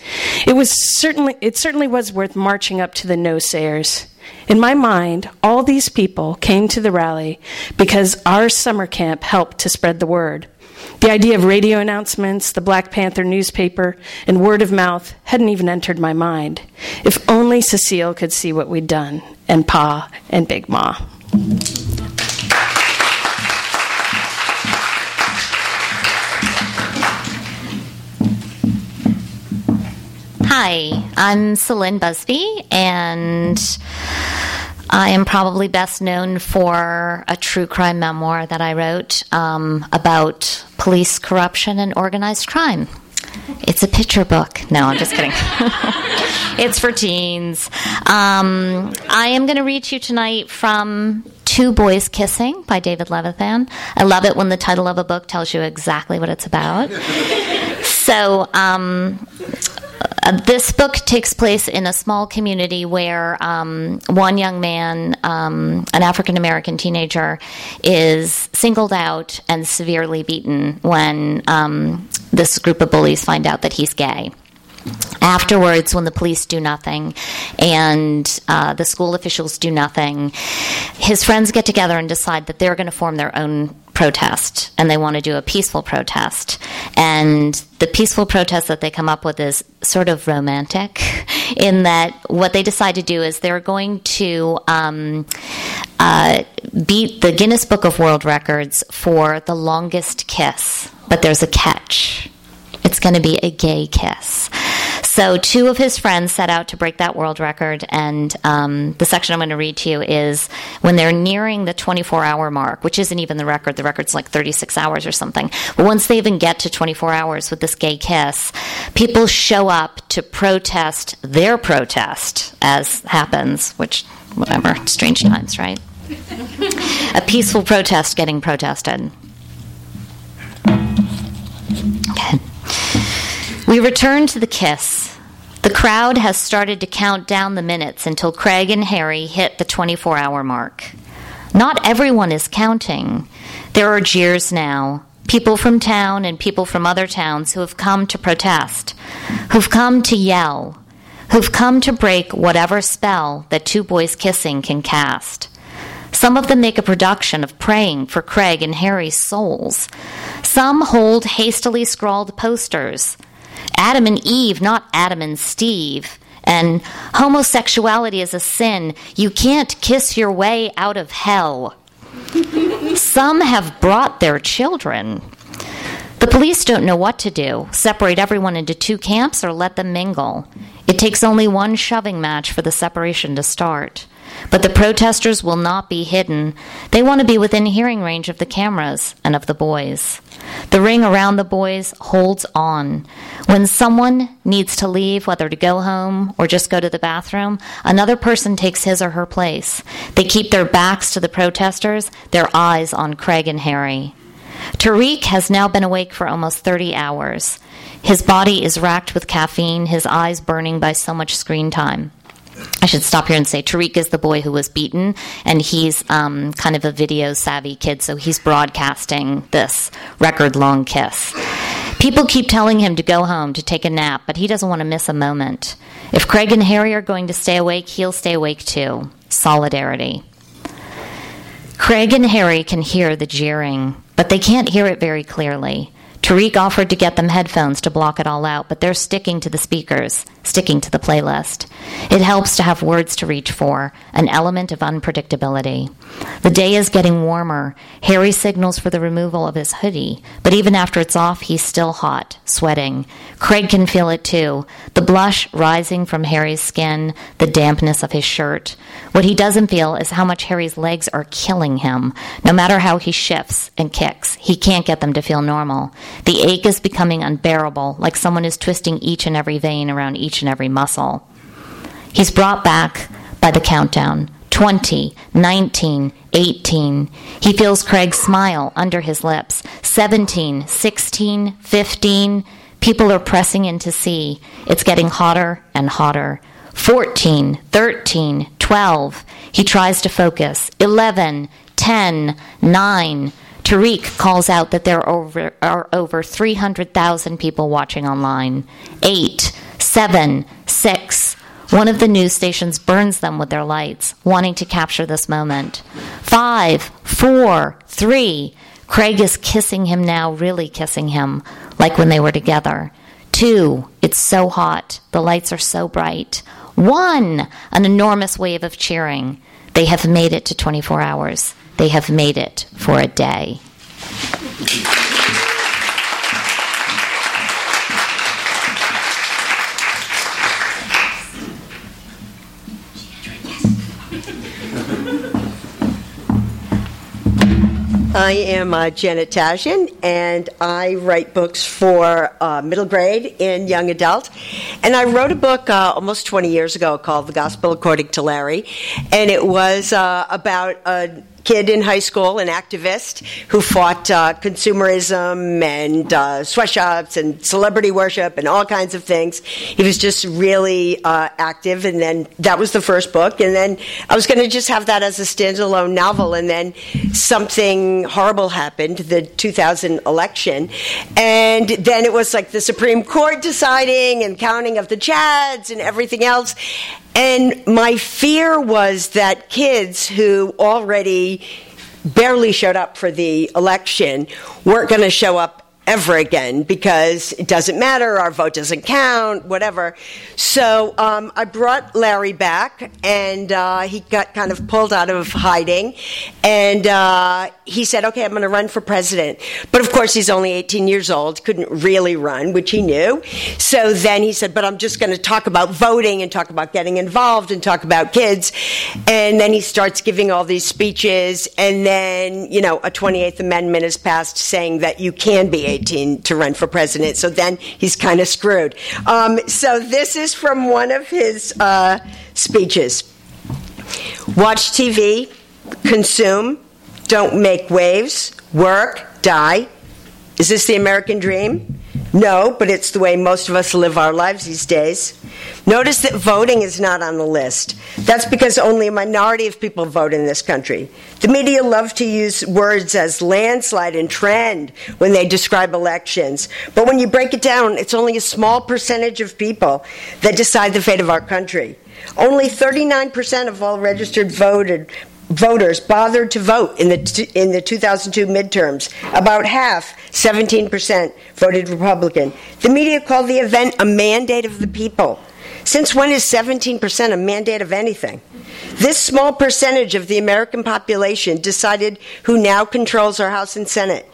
It was certainly it certainly was worth marching up to the no sayers. In my mind, all these people came to the rally because our summer camp helped to spread the word. The idea of radio announcements, the Black Panther newspaper, and word of mouth hadn't even entered my mind. If only Cecile could see what we'd done, and Pa and Big Ma. Hi, I'm Cylin Busby, and I am probably best known for a true crime memoir that I wrote um, about police corruption and organized crime. It's a picture book. No, I'm just kidding. it's for teens. Um, I am going to read to you tonight from Two Boys Kissing by David Levithan. I love it when the title of a book tells you exactly what it's about. so, um, uh, this book takes place in a small community where um, one young man, um, an African American teenager, is singled out and severely beaten when um, this group of bullies find out that he's gay. Afterwards, when the police do nothing and uh, the school officials do nothing, his friends get together and decide that they're going to form their own protest and they want to do a peaceful protest. And the peaceful protest that they come up with is sort of romantic in that what they decide to do is they're going to um, uh, beat the Guinness Book of World Records for the longest kiss, but there's a catch. It's going to be a gay kiss. So, two of his friends set out to break that world record, and um, the section I'm going to read to you is when they're nearing the 24 hour mark, which isn't even the record. The record's like 36 hours or something. But once they even get to 24 hours with this gay kiss, people show up to protest their protest, as happens, which, whatever, strange times, right? A peaceful protest getting protested. Okay. We return to the kiss. The crowd has started to count down the minutes until Craig and Harry hit the 24 hour mark. Not everyone is counting. There are jeers now. People from town and people from other towns who have come to protest, who've come to yell, who've come to break whatever spell that two boys kissing can cast. Some of them make a production of praying for Craig and Harry's souls. Some hold hastily scrawled posters Adam and Eve, not Adam and Steve. And homosexuality is a sin. You can't kiss your way out of hell. Some have brought their children. The police don't know what to do separate everyone into two camps or let them mingle. It takes only one shoving match for the separation to start. But the protesters will not be hidden. They want to be within hearing range of the cameras and of the boys. The ring around the boys holds on. When someone needs to leave, whether to go home or just go to the bathroom, another person takes his or her place. They keep their backs to the protesters, their eyes on Craig and Harry. Tariq has now been awake for almost 30 hours. His body is racked with caffeine, his eyes burning by so much screen time. I should stop here and say Tariq is the boy who was beaten, and he's um, kind of a video savvy kid, so he's broadcasting this record long kiss. People keep telling him to go home, to take a nap, but he doesn't want to miss a moment. If Craig and Harry are going to stay awake, he'll stay awake too. Solidarity. Craig and Harry can hear the jeering, but they can't hear it very clearly. Tariq offered to get them headphones to block it all out, but they're sticking to the speakers, sticking to the playlist. It helps to have words to reach for, an element of unpredictability. The day is getting warmer. Harry signals for the removal of his hoodie, but even after it's off, he's still hot, sweating. Craig can feel it too the blush rising from Harry's skin, the dampness of his shirt. What he doesn't feel is how much Harry's legs are killing him. No matter how he shifts and kicks, he can't get them to feel normal. The ache is becoming unbearable, like someone is twisting each and every vein around each and every muscle. He's brought back by the countdown 20, 19, 18. He feels Craig's smile under his lips. 17, 16, 15. People are pressing in to see. It's getting hotter and hotter. 14, 13, 12. He tries to focus. 11, 10, 9. Tariq calls out that there are over, are over 300,000 people watching online. Eight, seven, six. One of the news stations burns them with their lights, wanting to capture this moment. Five, four, three. Craig is kissing him now, really kissing him, like when they were together. Two, it's so hot. The lights are so bright. One, an enormous wave of cheering. They have made it to 24 hours. They have made it for a day. I am uh, Janet Tashjian, and I write books for uh, middle grade and young adult. And I wrote a book uh, almost 20 years ago called The Gospel According to Larry, and it was uh, about a kid in high school, an activist who fought uh, consumerism and uh, sweatshops and celebrity worship and all kinds of things. He was just really uh, active, and then that was the first book. And then I was going to just have that as a standalone novel, and then something horrible happened, the 2000 election, and then it was like the Supreme Court deciding and counting of the Chads and everything else. And my fear was that kids who already barely showed up for the election weren't going to show up ever again because it doesn't matter, our vote doesn't count, whatever. So um, I brought Larry back, and uh, he got kind of pulled out of hiding, and uh, he said, "Okay, I'm going to run for president." But of course, he's only 18 years old, couldn't really run, which he knew. So then he said, "But I'm just going to talk about voting and talk about getting involved and talk about kids." And then he starts giving all these speeches, and then you know, a 28th Amendment is passed saying that you can be 18 to run for president. So then he's kind of screwed. Um, so this is from one of his uh, speeches Watch TV, consume, don't make waves, work, die. Is this the American dream? No, but it's the way most of us live our lives these days. Notice that voting is not on the list. That's because only a minority of people vote in this country. The media love to use words as landslide and trend when they describe elections. But when you break it down, it's only a small percentage of people that decide the fate of our country. Only 39% of all registered voted voters bothered to vote in the in the 2002 midterms. About half, 17%, voted Republican. The media called the event a mandate of the people. Since when is 17% a mandate of anything? This small percentage of the American population decided who now controls our House and Senate.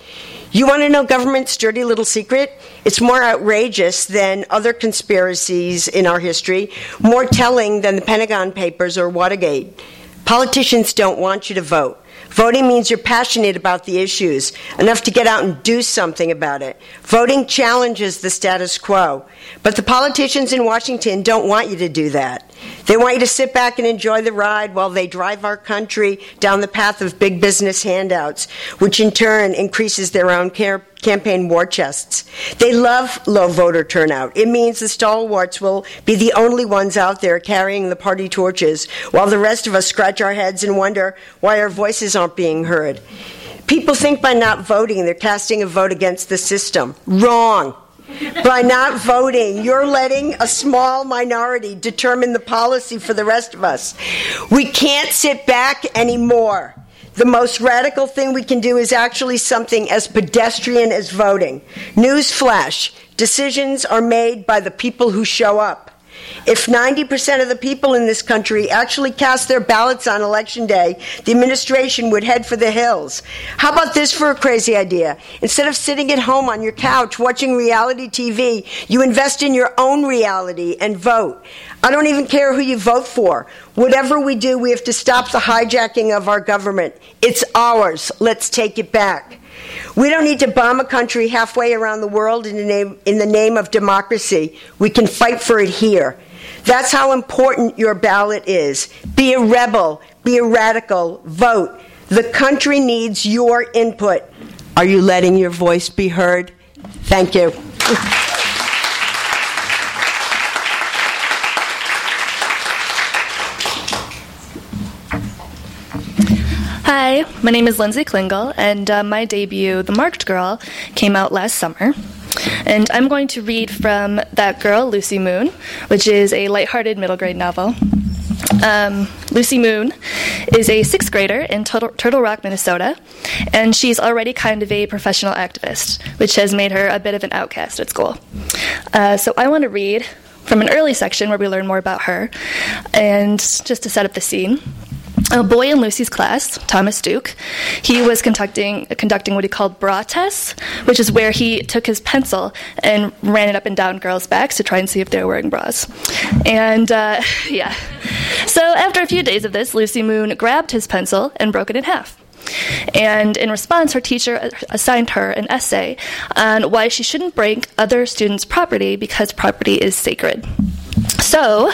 You want to know government's dirty little secret? It's more outrageous than other conspiracies in our history, more telling than the Pentagon Papers or Watergate. Politicians don't want you to vote. Voting means you're passionate about the issues, enough to get out and do something about it. Voting challenges the status quo. But the politicians in Washington don't want you to do that. They want you to sit back and enjoy the ride while they drive our country down the path of big business handouts, which in turn increases their own care campaign war chests. They love low voter turnout. It means the stalwarts will be the only ones out there carrying the party torches, while the rest of us scratch our heads and wonder why our voices aren't being heard. People think by not voting they're casting a vote against the system. Wrong. By not voting, you're letting a small minority determine the policy for the rest of us. We can't sit back anymore. The most radical thing we can do is actually something as pedestrian as voting. Newsflash decisions are made by the people who show up. If 90% of the people in this country actually cast their ballots on election day, the administration would head for the hills. How about this for a crazy idea? Instead of sitting at home on your couch watching reality TV, you invest in your own reality and vote. I don't even care who you vote for. Whatever we do, we have to stop the hijacking of our government. It's ours. Let's take it back. We don't need to bomb a country halfway around the world in the name, in the name of democracy. We can fight for it here. That's how important your ballot is. Be a rebel, be a radical, vote. The country needs your input. Are you letting your voice be heard? Thank you. Hi, my name is Lindsey Klingele, and uh, my debut, The Marked Girl, came out last summer. And I'm going to read from That Girl, Lucy Moon, which is a lighthearted middle grade novel. Um, Lucy Moon is a sixth grader in Turtle, Turtle Rock, Minnesota, and she's already kind of a professional activist, which has made her a bit of an outcast at school. Uh, so I want to read from an early section where we learn more about her, and just to set up the scene a boy in Lucy's class, Thomas Duke, he was conducting conducting what he called bra tests, which is where he took his pencil and ran it up and down girls' backs to try and see if they were wearing bras. And uh, yeah, so after a few days of this, Lucy Moon grabbed his pencil and broke it in half. And in response, her teacher assigned her an essay on why she shouldn't break other students' property because property is sacred. So,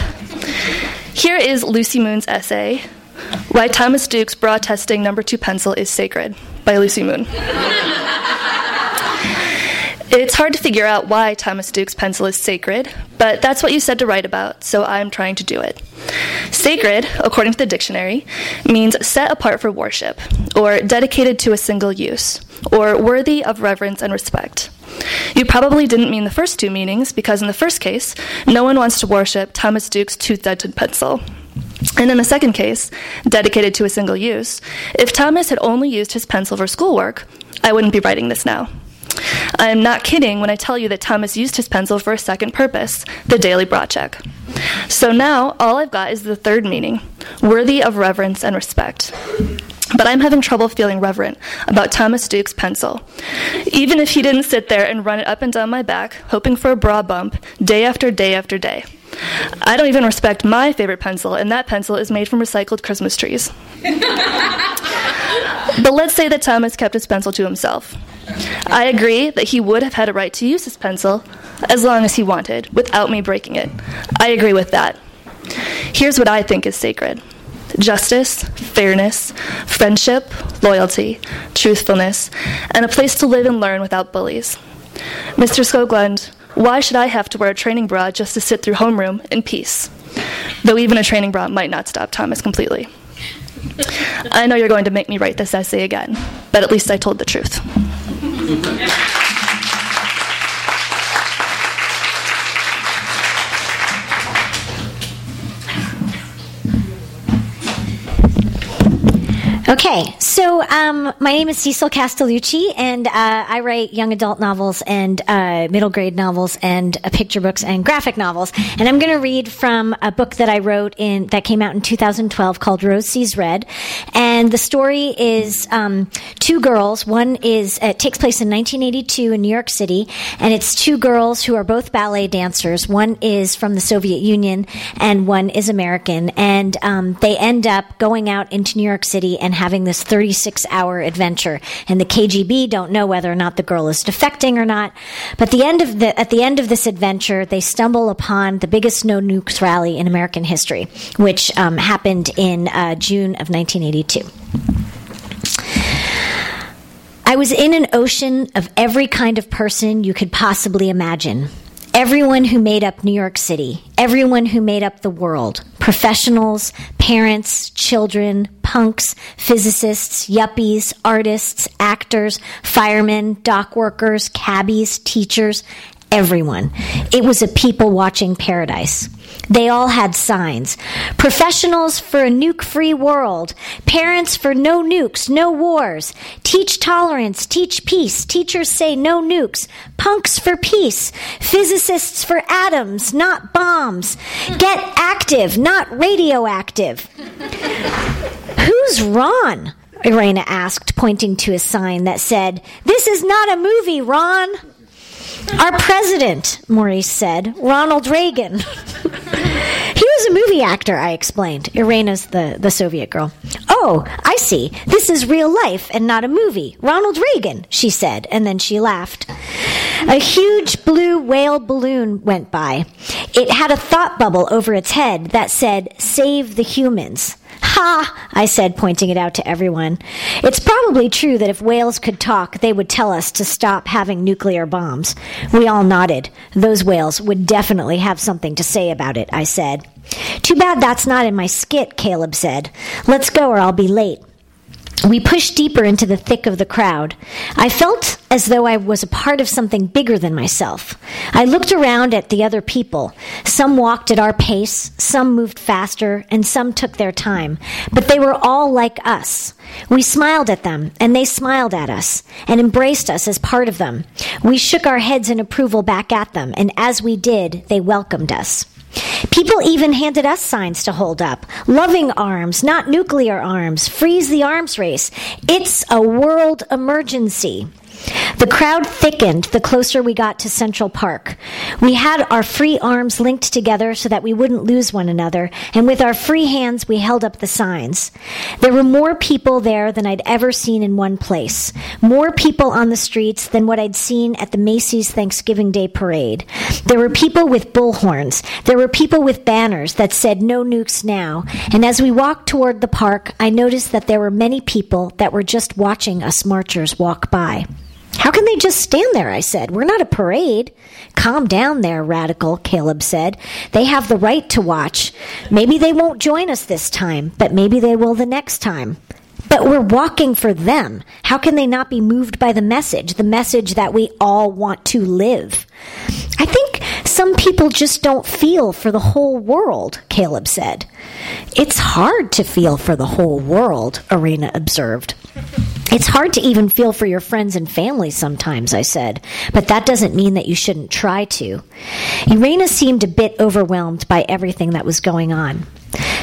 here is Lucy Moon's essay why Thomas Duke's Bra Testing Number 2 Pencil is Sacred by Lucy Moon. It's hard to figure out why Thomas Duke's pencil is sacred, but that's what you said to write about, so I'm trying to do it. Sacred, according to the dictionary, means set apart for worship, or dedicated to a single use, or worthy of reverence and respect. You probably didn't mean the first two meanings, because in the first case, no one wants to worship Thomas Duke's tooth dented pencil. And in the second case, dedicated to a single use, if Thomas had only used his pencil for schoolwork, I wouldn't be writing this now. I am not kidding when I tell you that Thomas used his pencil for a second purpose, the daily bra check. So now all I've got is the third meaning, worthy of reverence and respect. But I'm having trouble feeling reverent about Thomas Duke's pencil. Even if he didn't sit there and run it up and down my back, hoping for a bra bump, day after day after day. I don't even respect my favorite pencil, and that pencil is made from recycled Christmas trees. but let's say that Thomas kept his pencil to himself. I agree that he would have had a right to use his pencil as long as he wanted, without me breaking it. I agree with that. Here's what I think is sacred justice, fairness, friendship, loyalty, truthfulness, and a place to live and learn without bullies. Mr. Skoglund, why should I have to wear a training bra just to sit through homeroom in peace? Though even a training bra might not stop Thomas completely. I know you're going to make me write this essay again, but at least I told the truth. Okay, so um, my name is Cecil Castellucci, and uh, I write young adult novels and uh, middle grade novels and uh, picture books and graphic novels. And I'm going to read from a book that I wrote in that came out in 2012 called Rose Sees Red. And the story is um, two girls. One is it takes place in 1982 in New York City, and it's two girls who are both ballet dancers. One is from the Soviet Union, and one is American. And um, they end up going out into New York City and having this 36 hour adventure. And the KGB don't know whether or not the girl is defecting or not. But the end of the, at the end of this adventure, they stumble upon the biggest no nukes rally in American history, which um, happened in uh, June of 1982. I was in an ocean of every kind of person you could possibly imagine. Everyone who made up New York City, everyone who made up the world professionals, parents, children, punks, physicists, yuppies, artists, actors, firemen, dock workers, cabbies, teachers, everyone. It was a people watching paradise. They all had signs. Professionals for a nuke free world. Parents for no nukes, no wars. Teach tolerance, teach peace. Teachers say no nukes. Punks for peace. Physicists for atoms, not bombs. Get active, not radioactive. Who's Ron? Irena asked, pointing to a sign that said, This is not a movie, Ron. Our president, Maurice said, Ronald Reagan. he was a movie actor, I explained. Irena's the, the Soviet girl. Oh, I see. This is real life and not a movie. Ronald Reagan, she said, and then she laughed. A huge blue whale balloon went by. It had a thought bubble over its head that said, Save the humans. Ha! I said, pointing it out to everyone. It's probably true that if whales could talk, they would tell us to stop having nuclear bombs. We all nodded. Those whales would definitely have something to say about it, I said. Too bad that's not in my skit, Caleb said. Let's go or I'll be late. We pushed deeper into the thick of the crowd. I felt as though I was a part of something bigger than myself. I looked around at the other people. Some walked at our pace, some moved faster, and some took their time. But they were all like us. We smiled at them, and they smiled at us, and embraced us as part of them. We shook our heads in approval back at them, and as we did, they welcomed us. People even handed us signs to hold up. Loving arms, not nuclear arms. Freeze the arms race. It's a world emergency. The crowd thickened the closer we got to Central Park. We had our free arms linked together so that we wouldn't lose one another, and with our free hands, we held up the signs. There were more people there than I'd ever seen in one place. More people on the streets than what I'd seen at the Macy's Thanksgiving Day parade. There were people with bullhorns. There were people with banners that said no nukes now. And as we walked toward the park, I noticed that there were many people that were just watching us marchers walk by. How can they just stand there? I said. We're not a parade. Calm down there, radical, Caleb said. They have the right to watch. Maybe they won't join us this time, but maybe they will the next time. But we're walking for them. How can they not be moved by the message, the message that we all want to live? I think some people just don't feel for the whole world, Caleb said. It's hard to feel for the whole world, Irena observed. It's hard to even feel for your friends and family sometimes, I said, but that doesn't mean that you shouldn't try to. Irena seemed a bit overwhelmed by everything that was going on.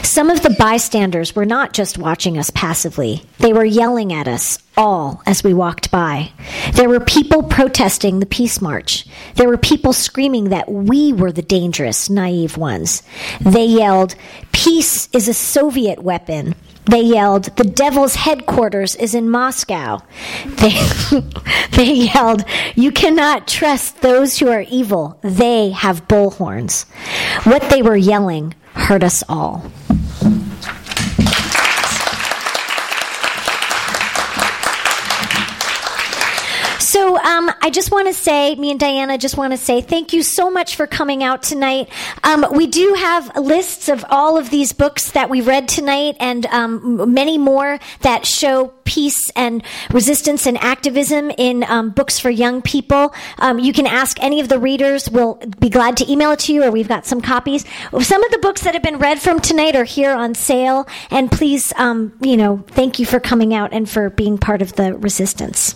Some of the bystanders were not just watching us passively, they were yelling at us all as we walked by. There were people protesting the Peace March. There were people screaming that we were the dangerous, naive ones. They yelled, Peace is a Soviet weapon. They yelled, The devil's headquarters is in Moscow. They, they yelled, You cannot trust those who are evil. They have bullhorns. What they were yelling hurt us all. So um, I just want to say, me and Diana just want to say thank you so much for coming out tonight. Um, we do have lists of all of these books that we read tonight and um, many more that show peace and resistance and activism in um, books for young people. Um, you can ask any of the readers. We'll be glad to email it to you, or we've got some copies. Some of the books that have been read from tonight are here on sale. And please, um, you know, thank you for coming out and for being part of the resistance.